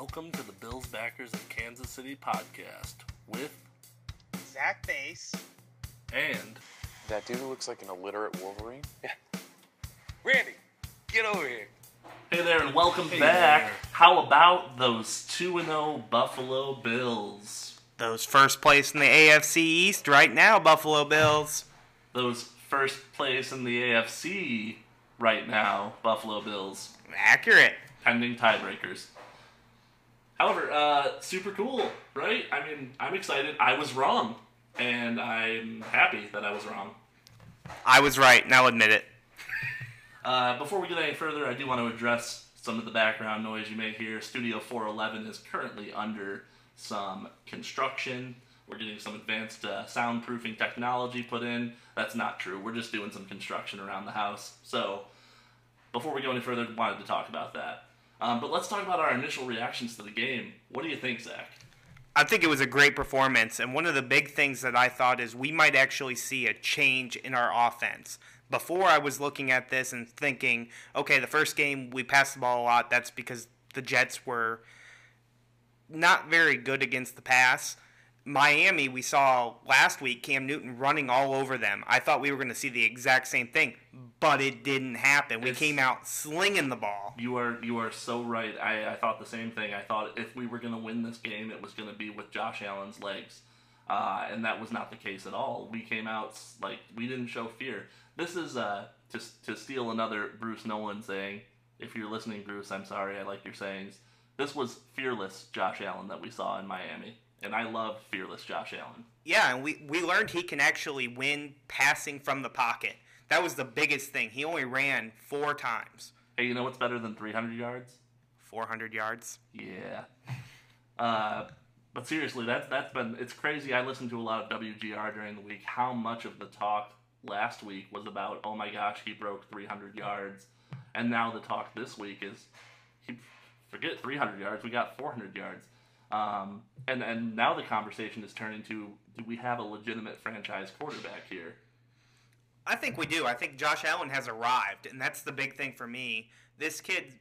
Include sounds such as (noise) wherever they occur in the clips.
Welcome to the Bills Backers of Kansas City podcast with Zach Baase. and That dude who looks like an illiterate Wolverine. Randy, get over here. Hey there and welcome Hey back. there. How about those 2 and 0 Buffalo Bills? Those first place in the AFC East right now, Buffalo Bills. Those first place in the AFC right now, Buffalo Bills, Accurate. pending tiebreakers. However, uh, super cool, right? I mean, I'm excited. I was wrong, and I'm happy that I was wrong. I was right, now admit it. (laughs) Uh, before we get any further, I do want to address some of the background noise you may hear. Studio 411 is currently under some construction. We're getting some advanced uh, soundproofing technology put in. That's not true. We're just doing some construction around the house. So, before we go any further, wanted to talk about that. Um, but let's talk about our initial reactions to the game. What do you think, Zach? I think it was a great performance, and one of the big things that I thought is we might actually see a change in our offense. Before I was looking at this and thinking, okay, the first game we passed the ball a lot. That's because the Jets were not very good against the pass. Miami, we saw last week Cam Newton running all over them. I thought we were going to see the exact same thing, but it didn't happen. We It's- came out slinging the ball. You are you are so right. I, I thought the same thing. I thought if we were going to win this game, it was going to be with Josh Allen's legs, uh, and that was not the case at all. We came out like we didn't show fear. This is uh, to to steal another Bruce Nolan saying. If you're listening, Bruce, I'm sorry. I like your sayings. This was fearless Josh Allen that we saw in Miami, and I love fearless Josh Allen. Yeah, and we, we learned he can actually win passing from the pocket. That was the biggest thing. He only ran four times, Hey, you know what's better than 300 yards? 400 yards. Yeah. Uh, but seriously, that's that's been it's crazy. I listened to a lot of WGR during the week. How much of the talk last week was about, oh my gosh, he broke 300 yards, and now the talk this week is, he forget 300 yards, we got 400 yards. Um, and and now the conversation is turning to, do we have a legitimate franchise quarterback here? I think we do. I think Josh Allen has arrived, and that's the big thing for me. This kid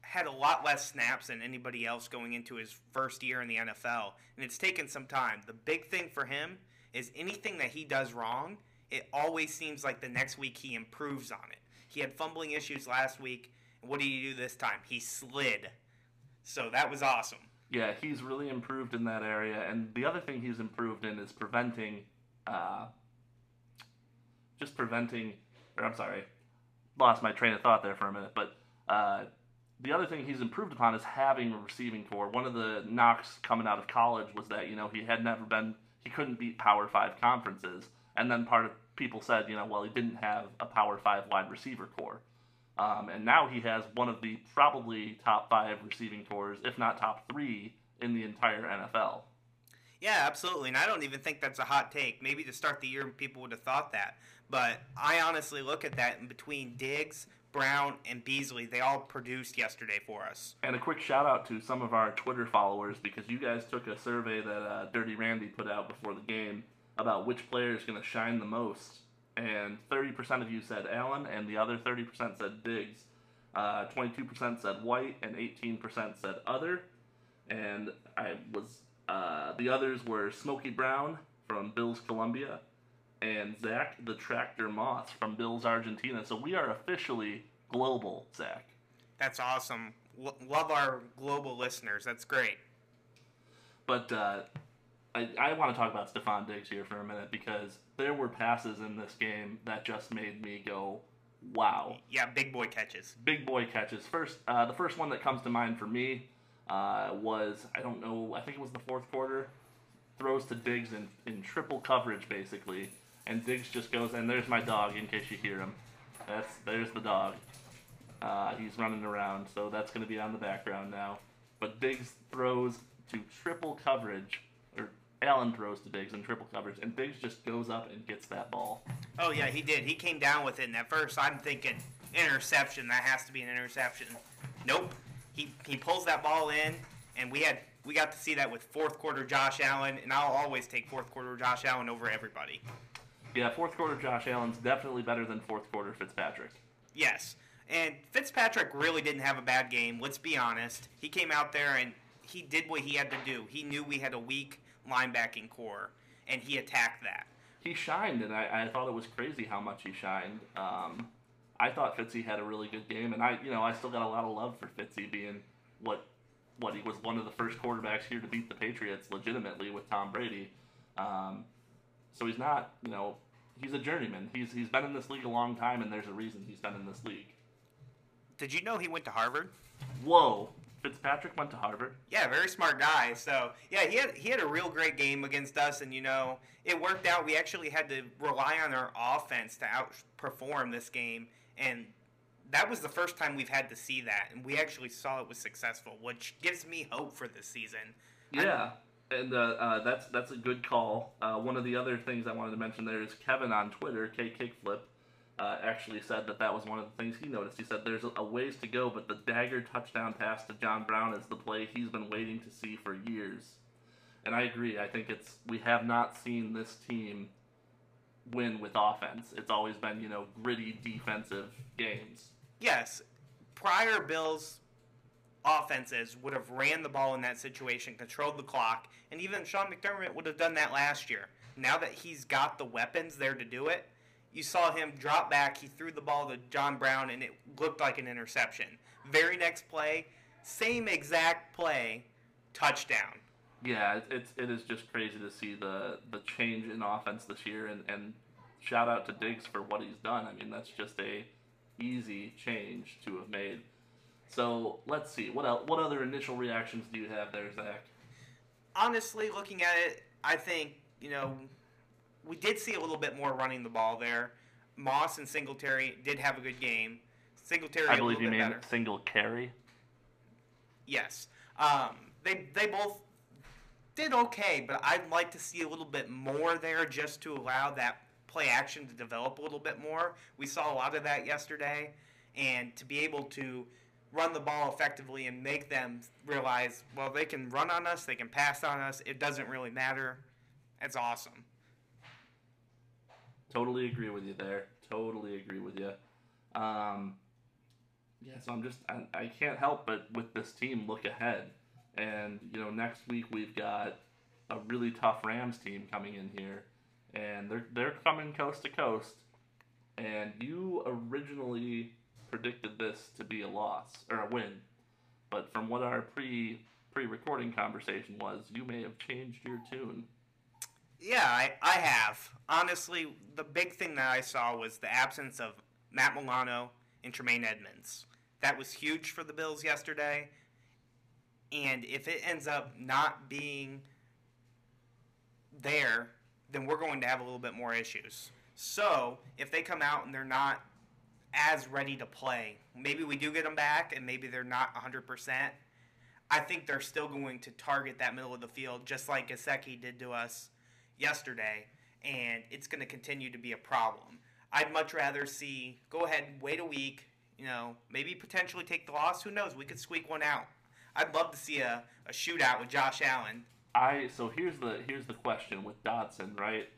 had a lot less snaps than anybody else going into his first year in the NFL, and it's taken some time. The big thing for him is anything that he does wrong, it always seems like the next week he improves on it. He had fumbling issues last week, what did he do this time? He slid. So that was awesome. Yeah, he's really improved in that area, and the other thing he's improved in is preventing, uh, just preventing. Or I'm sorry, lost my train of thought there for a minute. But uh, the other thing he's improved upon is having a receiving corps. One of the knocks coming out of college was that you know he had never been, he couldn't beat Power Five conferences, and then part of people said you know well he didn't have a Power Five wide receiver corps. Um, and now he has one of the probably top five receiving cores, if not top three, in the entire NFL. Yeah, absolutely. And I don't even think that's a hot take. Maybe to start the year, people would have thought that. But I honestly look at that, and between Diggs, Brown, and Beasley, they all produced yesterday for us. And a quick shout out to some of our Twitter followers because you guys took a survey that uh, Dirty Randy put out before the game about which player is going to shine the most. And 30% of you said Allen, and the other 30% said Diggs. Uh, 22% said White, and 18% said Other. And I was uh, the others were Smokey Brown from Bills Columbia, and Zach the Tractor Moth from Bills Argentina. So we are officially global, Zach. That's awesome. L- love our global listeners. That's great. But uh, I, I want to talk about Stefon Diggs here for a minute because there were passes in this game that just made me go, wow. Yeah, big boy catches. Big boy catches. First, uh, the first one that comes to mind for me uh, was, I don't know, I think it was the fourth quarter. Throws to Diggs in, in triple coverage, basically. And Diggs just goes, and there's my dog in case you hear him. That's There's the dog. Uh, he's running around, so that's going to be on the background now. But Diggs throws to triple coverage, Allen throws to Diggs in triple coverage, and Diggs just goes up and gets that ball. Oh, yeah, he did. He came down with it, and at first I'm thinking interception. That has to be an interception. Nope. He, he pulls that ball in, and we had we got to see that with fourth quarter Josh Allen, and I'll always take fourth quarter Josh Allen over everybody. Yeah, fourth quarter Josh Allen's definitely better than fourth quarter Fitzpatrick. Yes. And Fitzpatrick really didn't have a bad game. Let's be honest. He came out there and he did what he had to do. He knew we had a weak linebacking corps, and he attacked that. he shined, and I, I thought it was crazy how much he shined. Um, I thought Fitzy had a really good game, and I, you know, I still got a lot of love for Fitzy being what, what he was one of the first quarterbacks here to beat the Patriots legitimately with Tom Brady. Um, so he's not, you know, he's a journeyman. He's he's been in this league a long time, and there's a reason he's been in this league. Did you know he went to Harvard? Whoa, Fitzpatrick went to Harvard. Yeah, very smart guy. So yeah, he had he had a real great game against us, and you know it worked out. We actually had to rely on our offense to outperform this game, and that was the first time we've had to see that, and we actually saw it was successful, which gives me hope for this season. Yeah, and uh, uh, that's that's a good call. Uh, one of the other things I wanted to mention there is Kevin on Twitter, K Kickflip, uh, actually said that that was one of the things he noticed. He said there's a, a ways to go, but the dagger touchdown pass to John Brown is the play he's been waiting to see for years. And I agree. I think it's we have not seen this team win with offense. It's always been you know gritty defensive games. Yes, prior Bills offenses would have ran the ball in that situation, controlled the clock, and even Sean McDermott would have done that last year. Now that he's got the weapons there to do it, you saw him drop back. He threw the ball to John Brown, and it looked like an interception. Very next play, same exact play, touchdown. Yeah, it's it is just crazy to see the the change in offense this year, and and shout out to Diggs for what he's done. I mean, that's just a easy change to have made. So let's see what else, what other initial reactions do you have there, Zach? honestly, looking at it, I think you know we did see a little bit more running the ball there. Moss and Singletary did have a good game. Singletary, I believe you mean single carry. Yes, um, they they both did okay, but I'd like to see a little bit more there just to allow that play action to develop a little bit more. We saw a lot of that yesterday, and to be able to run the ball effectively and make them realize, well, they can run on us, they can pass on us. It doesn't really matter. That's awesome. Totally agree with you there. Totally agree with you. Um, yeah, so I'm just I, I can't help but with this team look ahead, and you know next week we've got a really tough Rams team coming in here, and they're they're coming coast to coast, and you originally predicted this to be a loss or a win, but from what our pre pre recording conversation was, you may have changed your tune. Yeah, I, I have. Honestly, the big thing that I saw was the absence of Matt Milano and Tremaine Edmunds. That was huge for the Bills yesterday. And if it ends up not being there, then we're going to have a little bit more issues. So, if they come out and they're not as ready to play, maybe we do get them back and maybe they're not 100%. I think they're still going to target that middle of the field just like Gesicki did to us yesterday, and it's going to continue to be a problem. I'd much rather see go ahead wait a week, you know, maybe potentially take the loss. Who knows? We could squeak one out. I'd love to see a, a shootout with Josh Allen. I so here's the here's the question with Dotson, right?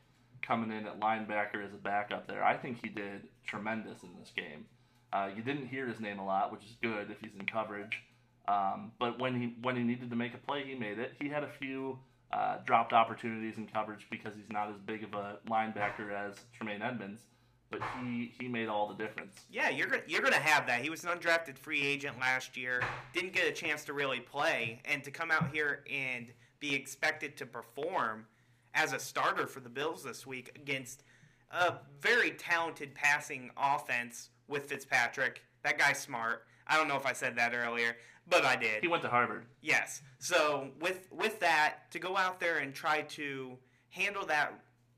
Coming in at linebacker as a backup there. I think he did tremendous in this game. Uh, you didn't hear his name a lot, which is good if he's in coverage. Um, but when he when he needed to make a play, he made it. He had a few uh, dropped opportunities in coverage because he's not as big of a linebacker as Tremaine Edmunds, but he he made all the difference. Yeah, you're gonna, you're to have that. He was an undrafted free agent last year, didn't get a chance to really play, and to come out here and be expected to perform as a starter for the Bills this week against a very talented passing offense with Fitzpatrick. That guy's smart. I don't know if I said that earlier, but I did. He went to Harvard. Yes. So with with that, to go out there and try to handle that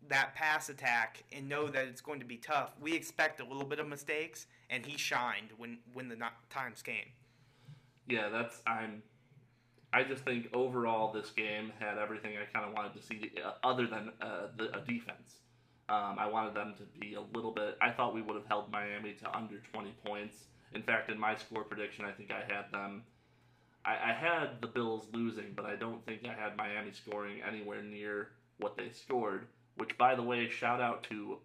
that pass attack and know that it's going to be tough, we expect a little bit of mistakes, and he shined when when the times came. Yeah, that's I'm. I just think overall this game had everything I kind of wanted to see, uh, other than uh, the, a defense. Um, I wanted them to be a little bit. I thought we would have held Miami to under 20 points. In fact, in my score prediction, I think I had them. I, I had the Bills losing, but I don't think I had Miami scoring anywhere near what they scored. Which, by the way, shout out to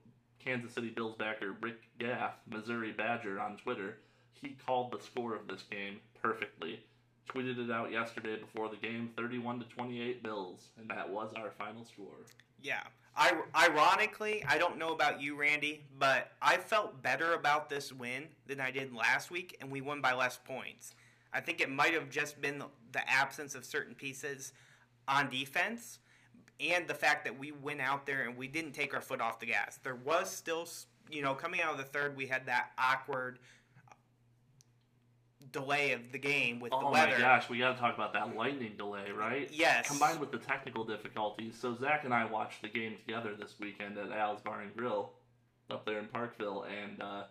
Kansas City Bills backer Rick Gaff, Missouri Badger on Twitter. he called the score of this game perfectly. Tweeted it out yesterday before the game, 31 to 28 Bills, and that was our final score. Yeah. I, ironically, I don't know about you, Randy, but I felt better about this win than I did last week, and we won by less points. I think it might have just been the, the absence of certain pieces on defense and the fact that we went out there and we didn't take our foot off the gas. There was still, you know, coming out of the third, we had that awkward delay of the game with the Oh weather. my gosh, we got to talk about that lightning delay, right? Yes. Combined with the technical difficulties. So Zach and I watched the game together this weekend at Al's Bar and Grill up there in Parkville, and uh,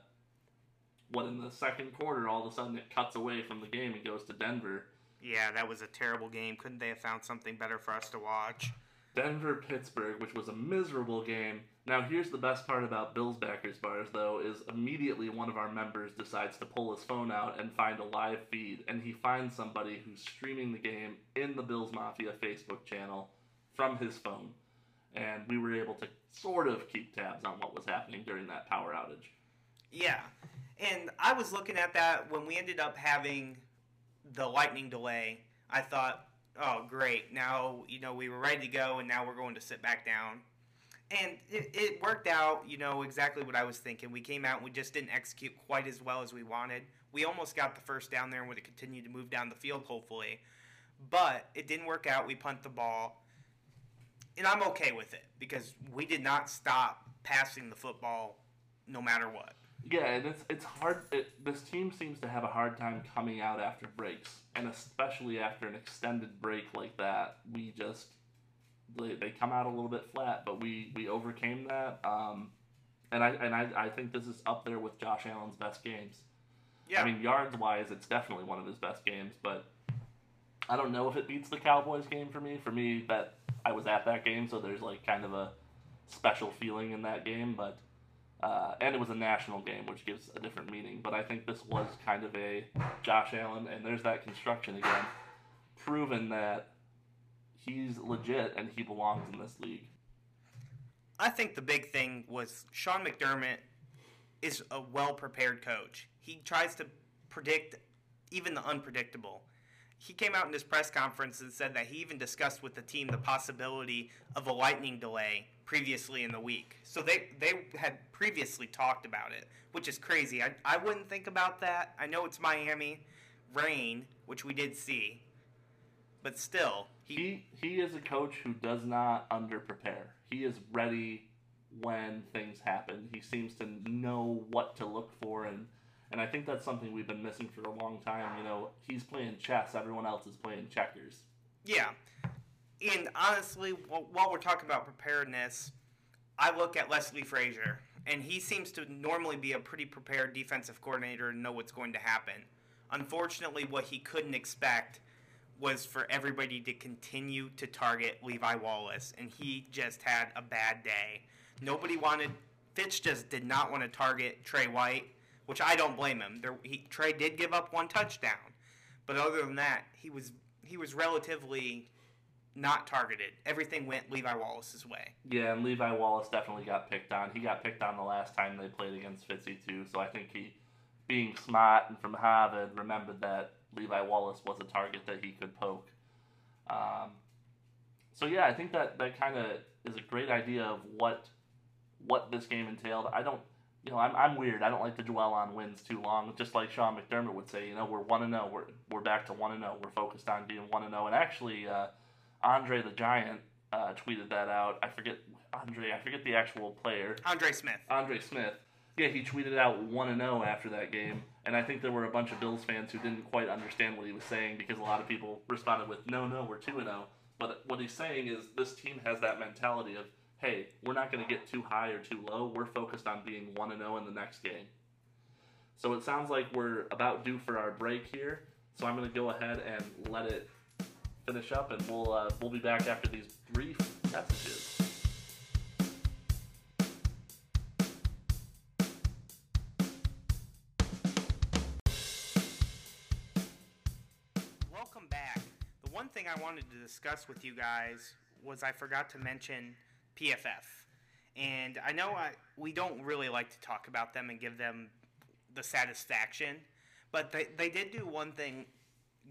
what in the second quarter, all of a sudden it cuts away from the game and goes to Denver. Yeah, that was a terrible game. Couldn't they have found something better for us to watch? Denver Pittsburgh, which was a miserable game. Now, here's the best part about Bills backers bars, though, is immediately one of our members decides to pull his phone out and find a live feed, and he finds somebody who's streaming the game in the Bills Mafia Facebook channel from his phone, and we were able to sort of keep tabs on what was happening during that power outage. Yeah. And I was looking at that when we ended up having the lightning delay. I thought, oh, great. Now, you know, we were ready to go, and now we're going to sit back down. And it, it worked out, you know, exactly what I was thinking. We came out and we just didn't execute quite as well as we wanted. We almost got the first down there and would have continued to move down the field, hopefully. But it didn't work out. We punt the ball. And I'm okay with it because we did not stop passing the football no matter what. Yeah, and it's it's hard. It, this team seems to have a hard time coming out after breaks, and especially after an extended break like that, we just they, they come out a little bit flat. But we we overcame that, um, and I and I, I think this is up there with Josh Allen's best games. Yeah. I mean, yards wise, it's definitely one of his best games, but I don't know if it beats the Cowboys game for me. For me, that I was at that game, so there's like kind of a special feeling in that game, but uh, and it was a national game, which gives a different meaning. But I think this was kind of a Josh Allen, and there's that construction again, proven that he's legit and he belongs in this league. I think the big thing was Sean McDermott is a well prepared coach. He tries to predict even the unpredictable. He came out in his press conference and said that he even discussed with the team the possibility of a lightning delay previously in the week. So they, they had previously talked about it, which is crazy. I, I wouldn't think about that. I know it's Miami, rain, which we did see, but still, he, He he is a coach who does not under prepare. He is ready when things happen. He seems to know what to look for and and I think that's something we've been missing for a long time. You know, he's playing chess, everyone else is playing checkers. Yeah. And honestly, while we're talking about preparedness, I look at Leslie Frazier, and he seems to normally be a pretty prepared defensive coordinator and know what's going to happen. Unfortunately, what he couldn't expect was for everybody to continue to target Levi Wallace, and he just had a bad day. Nobody wanted, Fitch just did not want to target Tre White, which I don't blame him. There, he, Tre did give up one touchdown, but other than that, he was he was relatively not targeted. Everything went Levi Wallace's way. Yeah, and Levi Wallace definitely got picked on. He got picked on the last time they played against Fitzy too. So I think he, being smart and from Harvard, remembered that Levi Wallace was a target that he could poke. Um, so yeah, I think that that kind of is a great idea of what what this game entailed. I don't, you know, I'm, I'm weird. I don't like to dwell on wins too long. Just like Sean McDermott would say, you know, we're one and zero. We're we're back to one and zero. We're focused on being one and zero. And actually, uh, Andre the Giant uh, tweeted that out. I forget Andre. I forget the actual player. Andre Smith. Andre Smith. Yeah, he tweeted out one and zero after that game, and I think there were a bunch of Bills fans who didn't quite understand what he was saying because a lot of people responded with no, no, we're two and zero. But what he's saying is this team has that mentality of hey, we're not going to get too high or too low. We're focused on being one and zero in the next game. So it sounds like we're about due for our break here. So I'm going to go ahead and let it finish up, and we'll uh, we'll be back after these brief messages. Welcome back. The one thing I wanted to discuss with you guys was I forgot to mention PFF. And I know I, we don't really like to talk about them and give them the satisfaction, But they they did do one thing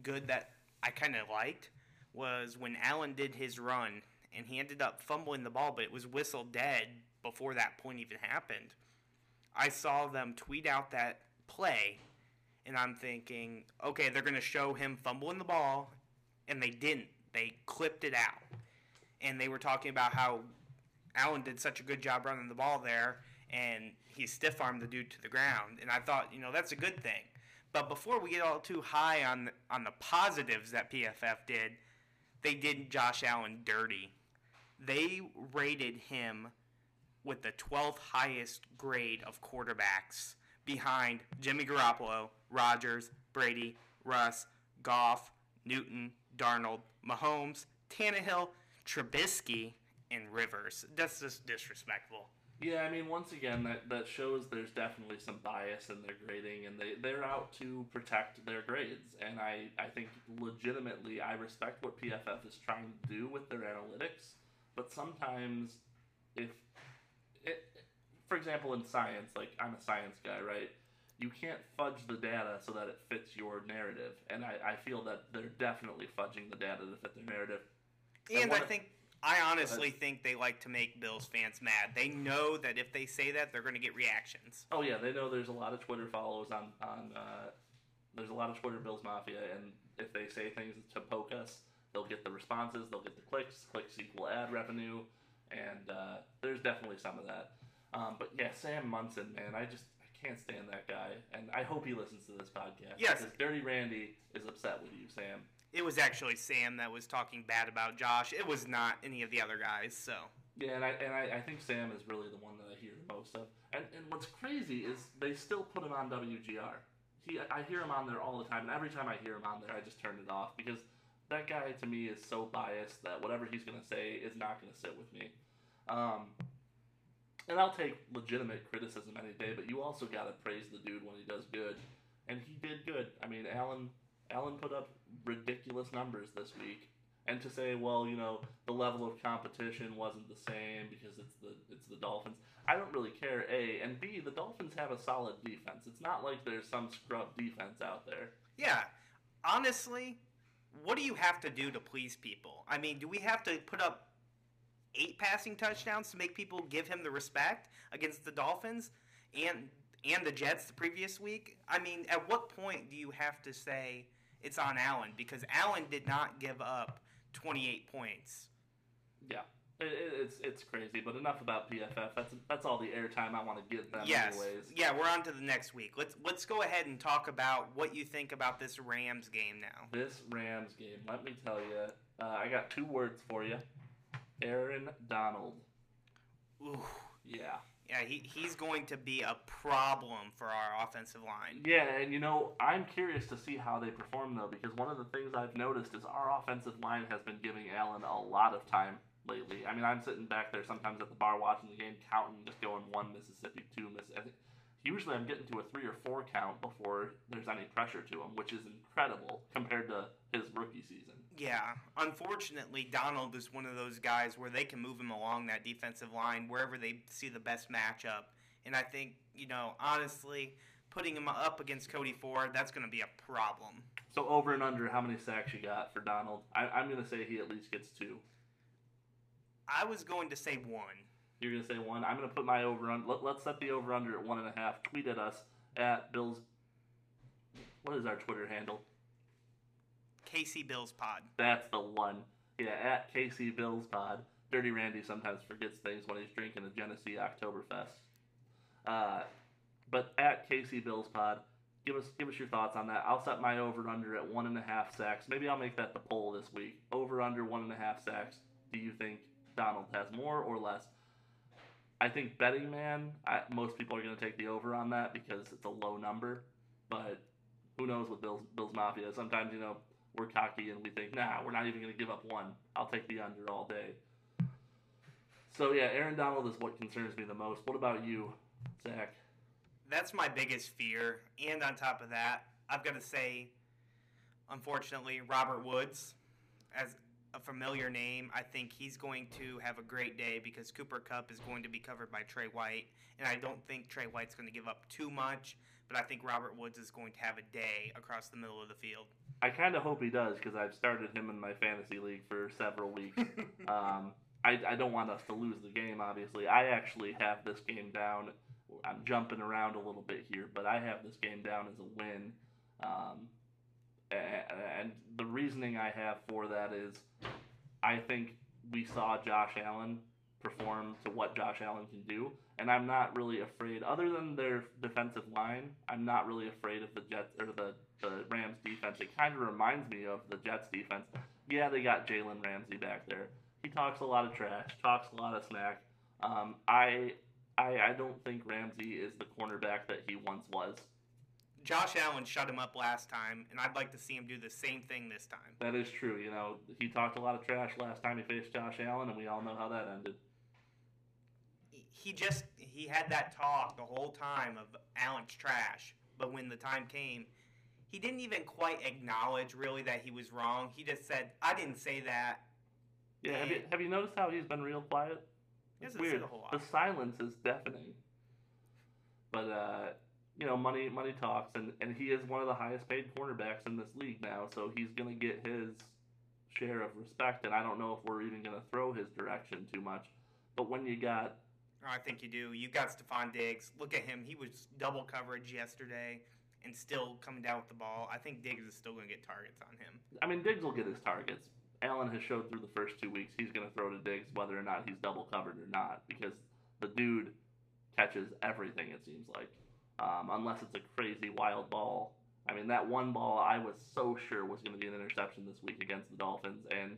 good that I kind of liked was when Allen did his run and he ended up fumbling the ball, but it was whistled dead before that point even happened. I saw them tweet out that play, and I'm thinking, okay, they're going to show him fumbling the ball, and they didn't. They clipped it out. And they were talking about how Allen did such a good job running the ball there, and he stiff armed the dude to the ground. And I thought, you know, that's a good thing. But before we get all too high on on the positives that PFF did, they did Josh Allen dirty. They rated him with the 12th highest grade of quarterbacks behind Jimmy Garoppolo, Rodgers, Brady, Russ, Goff, Newton, Darnold, Mahomes, Tannehill, Trubisky, and Rivers. That's just disrespectful. Yeah, I mean, once again, that, that shows there's definitely some bias in their grading, and they, they're out to protect their grades. And I, I think legitimately, I respect what PFF is trying to do with their analytics, but sometimes, if, it, for example, in science, like I'm a science guy, right? You can't fudge the data so that it fits your narrative. And I, I feel that they're definitely fudging the data to fit their narrative. And And I think I honestly think they like to make Bills fans mad. They know that if they say that, they're going to get reactions. Oh yeah, they know there's a lot of Twitter follows on on. Uh, there's a lot of Twitter Bills Mafia, and if they say things to poke us, they'll get the responses, they'll get the clicks. Clicks equal ad revenue, and uh, there's definitely some of that. Um, but yeah, Sam Monson, man, I just I can't stand that guy, and I hope he listens to this podcast. Yes. because Dirty Randy is upset with you, Sam. It was actually Sam that was talking bad about Josh. It was not any of the other guys. So Yeah, and I and I, I think Sam is really the one that I hear the most of. And and what's crazy is they still put him on WGR. He I hear him on there all the time, and every time I hear him on there, I just turn it off because that guy to me is so biased that whatever he's gonna say is not gonna sit with me. Um, and I'll take legitimate criticism any day, but you also gotta praise the dude when he does good, and he did good. I mean, Allen Allen put up ridiculous numbers this week, and to say, well, you know, the level of competition wasn't the same because it's the it's the Dolphins. I don't really care. A and B, the Dolphins have a solid defense. It's not like there's some scrub defense out there. yeah, honestly, what do you have to do to please people? I mean, do we have to put up eight passing touchdowns to make people give him the respect against the Dolphins and and the Jets the previous week? I mean, at what point do you have to say it's on Allen because Allen did not give up 28 points. Yeah, it, it, it's it's crazy. But enough about PFF. That's that's all the airtime I want to give them. yes. Anyways. Yeah, we're on to the next week. Let's let's go ahead and talk about what you think about this Rams game now. This Rams game, let me tell you, uh, I got two words for you. Aaron Donald. Ooh. Yeah. Yeah, he, he's going to be a problem for our offensive line. Yeah, and you know, I'm curious to see how they perform though, because one of the things I've noticed is our offensive line has been giving Allen a lot of time lately. I mean, I'm sitting back there sometimes at the bar watching the game, counting, just going one Mississippi, two Mississippi. Usually, I'm getting to a three or four count before there's any pressure to him, which is incredible compared to his rookie season. Yeah, unfortunately, Donald is one of those guys where they can move him along that defensive line wherever they see the best matchup. And I think, you know, honestly, putting him up against Cody Ford, that's going to be a problem. So over and under, how many sacks you got for Donald? I, I'm going to say he at least gets two. I was going to say one. You're gonna say one. I'm gonna put my over under. Let, let's set the over under at one and a half. Tweet at us at Bills. What is our Twitter handle? KC Bills Pod. That's the one. Yeah, at KC Bills Pod. Dirty Randy sometimes forgets things when he's drinking a Genesee Oktoberfest. Uh, but at KC Bills Pod, give us give us your thoughts on that. I'll set my over under at one and a half sacks. Maybe I'll make that the poll this week. Over under one and a half sacks. Do you think Donald has more or less? I think betting man, I, most people are going to take the over on that because it's a low number. But who knows with Bills Bills Mafia? Sometimes you know we're cocky and we think, nah, we're not even going to give up one. I'll take the under all day. So yeah, Aaron Donald is what concerns me the most. What about you, Zach? That's my biggest fear. And on top of that, I've got to say, unfortunately, Robert Woods, as a familiar name, I think he's going to have a great day because Cooper Kupp is going to be covered by Tre White. And I don't think Tre White's going to give up too much. but I think Robert Woods is going to have a day across the middle of the field. I kind of hope he does because I've started him in my fantasy league for several weeks. (laughs) um, I, I don't want us to lose the game, obviously. I actually have this game down. I'm jumping around a little bit here, but I have this game down as a win. Um, and the reasoning I have for that is I think we saw Josh Allen perform to what Josh Allen can do, and I'm not really afraid, other than their defensive line, I'm not really afraid of the Jets or the, the Rams defense. It kind of reminds me of the Jets defense. Yeah, they got Jalen Ramsey back there. He talks a lot of trash, talks a lot of smack. Um, I, I I don't think Ramsey is the cornerback that he once was. Josh Allen shut him up last time, and I'd like to see him do the same thing this time. That is true. You know, he talked a lot of trash last time he faced Josh Allen, and we all know how that ended. He- just he had that talk the whole time of Allen's trash, but when the time came, he didn't even quite acknowledge really that he was wrong. He just said, "I didn't say that." Yeah, have you, have you noticed how he's been real quiet? It's weird. a whole lot. The silence is deafening. But uh, you know, money money talks, and and he is one of the highest paid cornerbacks in this league now, so he's gonna get his share of respect. And I don't know if we're even gonna throw his direction too much. But when you got Oh, I think you do. You got Stefon Diggs. Look at him. He was double coverage yesterday and still coming down with the ball. I think Diggs is still going to get targets on him. I mean, Diggs will get his targets. Allen has showed through the first two weeks he's going to throw to Diggs whether or not he's double covered or not because the dude catches everything, it seems like. Um, unless it's a crazy wild ball. I mean, that one ball I was so sure was going to be an interception this week against the Dolphins, and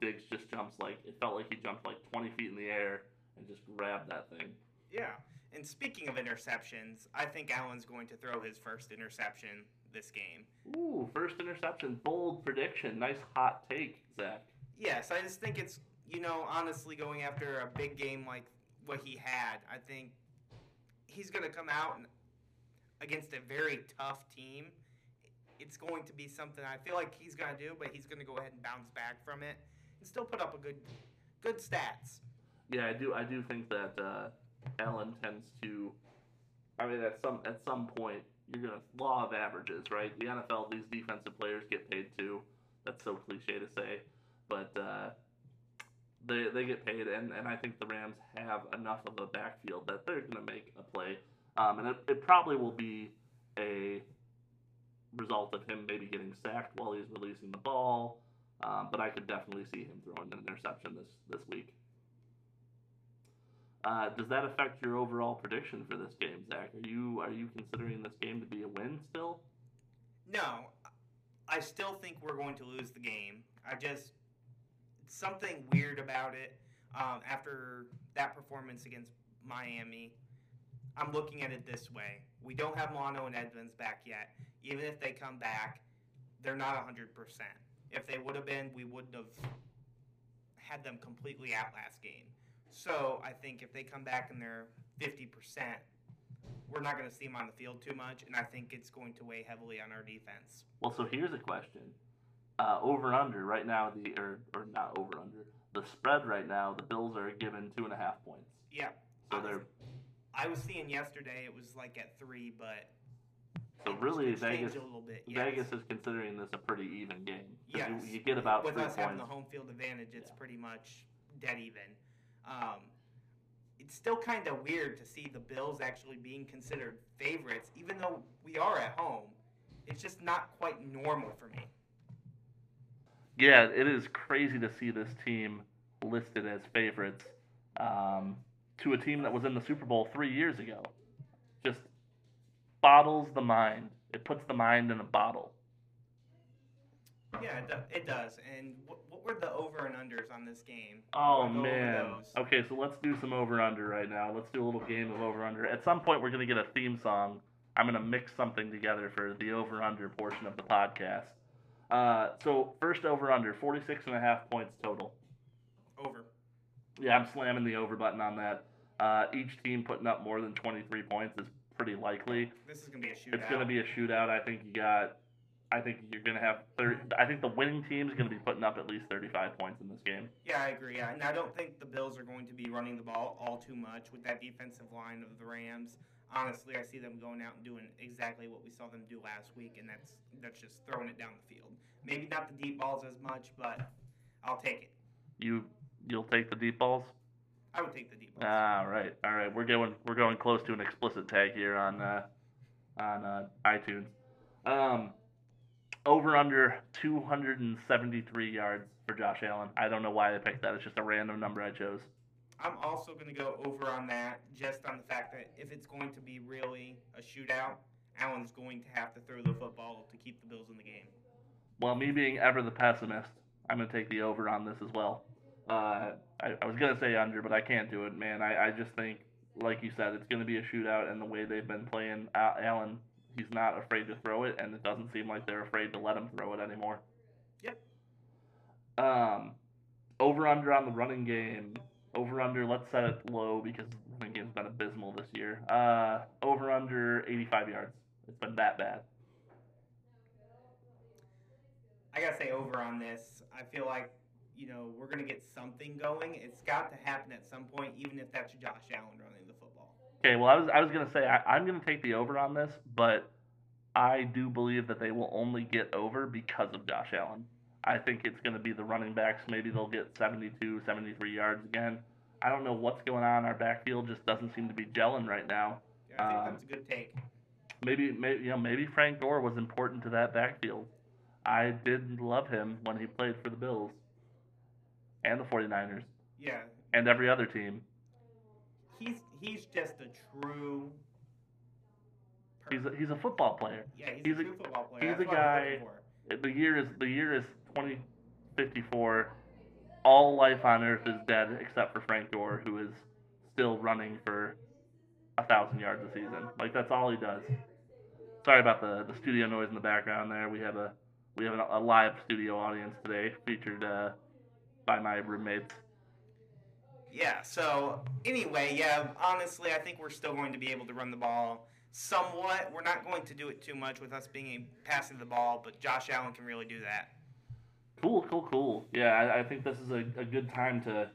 Diggs just jumps like, it felt like he jumped like 20 feet in the air and just grabbed that thing. Yeah. And speaking of interceptions, I think Allen's going to throw his first interception this game. Ooh, first interception. Bold prediction. Nice hot take, Zach. Yes, I just think it's, you know, honestly going after a big game like what he had, I think he's going to come out and against a very tough team. It's going to be something I feel like he's going to do, but he's going to go ahead and bounce back from it and still put up a good good stats. Yeah, I do. I do think that uh, Allen tends to. I mean, at some at some point, you're gonna law of averages, right? The NFL, these defensive players get paid too. That's so cliche to say, but uh, they they get paid, and, and I think the Rams have enough of a backfield that they're gonna make a play, um, and it, it probably will be a result of him maybe getting sacked while he's releasing the ball. Um, but I could definitely see him throwing an interception this this week. Uh, does that affect your overall prediction for this game, Zach? Are you are you considering this game to be a win still? No, I still think we're going to lose the game. I just something weird about it. Um, after that performance against Miami, I'm looking at it this way: we don't have Mono and Edmunds back yet. Even if they come back, they're not 100. percent If they would have been, we wouldn't have had them completely out last game. So I think if they come back and they're 50 percent, we're not going to see them on the field too much, and I think it's going to weigh heavily on our defense. Well, so here's a question: uh, over under right now, the or or not over under the spread right now. The Bills are given two and a half points, Yeah. so they're I was seeing yesterday it was like at three, but so really Vegas a little bit. Yes. Vegas is considering this a pretty even game. Yes. you, you get about with us having the home field advantage, it's Yeah. pretty much dead even. Um, it's still kind of weird to see the Bills actually being considered favorites, even though we are at home. It's just not quite normal for me. Yeah, it is crazy to see this team listed as favorites um, to a team that was in the Super Bowl three years ago. Just bottles the mind. It puts the mind in a bottle. Yeah, it, do, it does. And what, what were the over and unders on this game? Oh Wanna go over man. Okay, so let's do some over under right now. Let's do a little game of over under. At some point we're gonna get a theme song. I'm gonna mix something together for the over under portion of the podcast. Uh, so first over under 46 and a half points total. Yeah, I'm slamming the over button on that. Uh, each team putting up more than 23 points is pretty likely. This is gonna be a shootout. It's going to be a shootout. I think you got. I think you're going to have. 30, I think the winning team is going to be putting up at least 35 points in this game. Yeah, I agree. Yeah, and I don't think the Bills are going to be running the ball all too much with that defensive line of the Rams. honestly, I see them going out and doing exactly what we saw them do last week, and that's that's just throwing it down the field. Maybe not the deep balls as much, but I'll take it. You you'll take the deep balls. I would take the deep balls. Ah, right. All right. We're going we're going close to an explicit tag here on uh, on uh, iTunes. Um, over under 273 yards for Josh Allen. I don't know why I picked that. It's just a random number I chose. I'm also going to go over on that, just on the fact that if it's going to be really a shootout, Allen's going to have to throw the football to keep the Bills in the game. Well, me being ever the pessimist, I'm gonna take the over on this as well. Uh, I, I was gonna say under, but I can't do it, man. I, I just think, like you said, it's gonna be a shootout, and the way they've been playing Al- Allen, he's not afraid to throw it, and it doesn't seem like they're afraid to let him throw it anymore. Yep. Um, over under on the running game. Over under, let's set it low because the running game's been abysmal this year. Uh, over under 85 yards. It's been that bad. I gotta say over on this. I feel like you know we're gonna get something going. It's got to happen at some point, even if that's Josh Allen running the football. Okay, well, I was I was gonna say I, I'm gonna take the over on this, but I do believe that they will only get over because of Josh Allen. I think it's gonna be the running backs. Maybe they'll get 72, 73 yards again. I don't know what's going on. Our backfield just doesn't seem to be gelling right now. Yeah, I think Um, that's a good take. Maybe, maybe you know, maybe Frank Gore was important to that backfield. I did love him when he played for the Bills and the 49ers Yeah, and every other team. he's he's just a true. He's a, he's a football player. yeah, he's, he's a a- football player. he's That's a what I was guy- the year is the year is 2054. All life on Earth is dead except for Frank Gore, who is still running for a thousand yards a season. Like that's all he does. Sorry about the the studio noise in the background. There, we have a we have a, a live studio audience today, featured uh, by my roommate. Yeah. So anyway, yeah. Honestly, I think we're still going to be able to run the ball somewhat. We're not going to do it too much with us being a passing the ball, but Josh Allen can really do that. Cool, cool, cool. Yeah, I, I think this is a, a good time to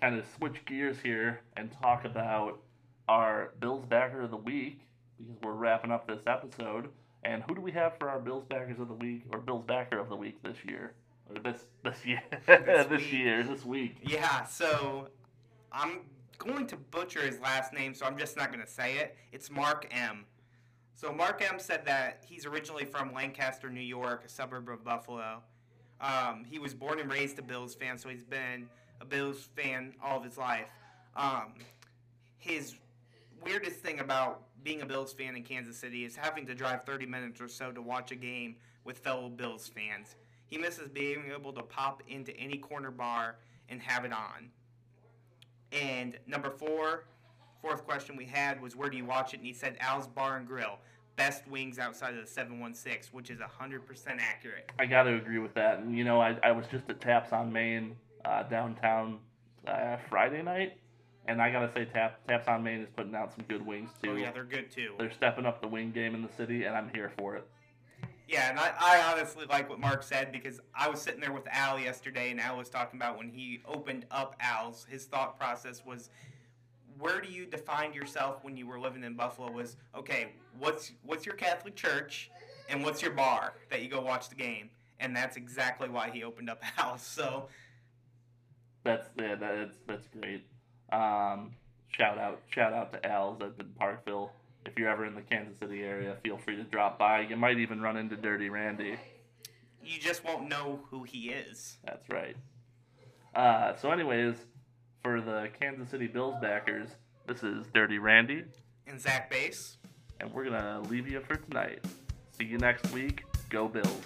kind of switch gears here and talk about our Bills backer of the week because we're wrapping up this episode. And who do we have for our Bills backers of the week or Bills backer of the week this year? This this year (laughs) this, week. year, this week. Yeah. So I'm going to butcher his last name, so I'm just not going to say it. It's Mark M. So Mark M said that he's originally from Lancaster, New York, a suburb of Buffalo. Um, he was born and raised a Bills fan, so he's been a Bills fan all of his life. Um, his weirdest thing about being a Bills fan in Kansas City is having to drive 30 minutes or so to watch a game with fellow Bills fans. He misses being able to pop into any corner bar and have it on. And number four, fourth question we had was where do you watch it? And he said Al's Bar and Grill. Best wings outside of the 716, which is 100% accurate. I got to agree with that. And you know, I, I was just at Taps on Main uh, downtown uh, Friday night, and I gotta say, Tap, Taps on Main is putting out some good wings too. Oh, yeah, they're good too. They're stepping up the wing game in the city, and I'm here for it. Yeah, and I, I honestly like what Mark said because I was sitting there with Al yesterday, and Al was talking about when he opened up Al's, his thought process was, where do you define yourself when you were living in Buffalo? Was okay, what's what's your Catholic church, and what's your bar that you go watch the game? And that's exactly why he opened up (laughs) Al's. So That's yeah, that's that's great. Um, shout out shout out to Al's up in Parkville. If you're ever in the Kansas City area, feel free to drop by. You might even run into Dirty Randy. you just won't know who he is. That's right. Uh, so, anyways, for the Kansas City Bills backers, this is Dirty Randy, And Zach Baase. and we're gonna leave you for tonight. See you next week. Go Bills.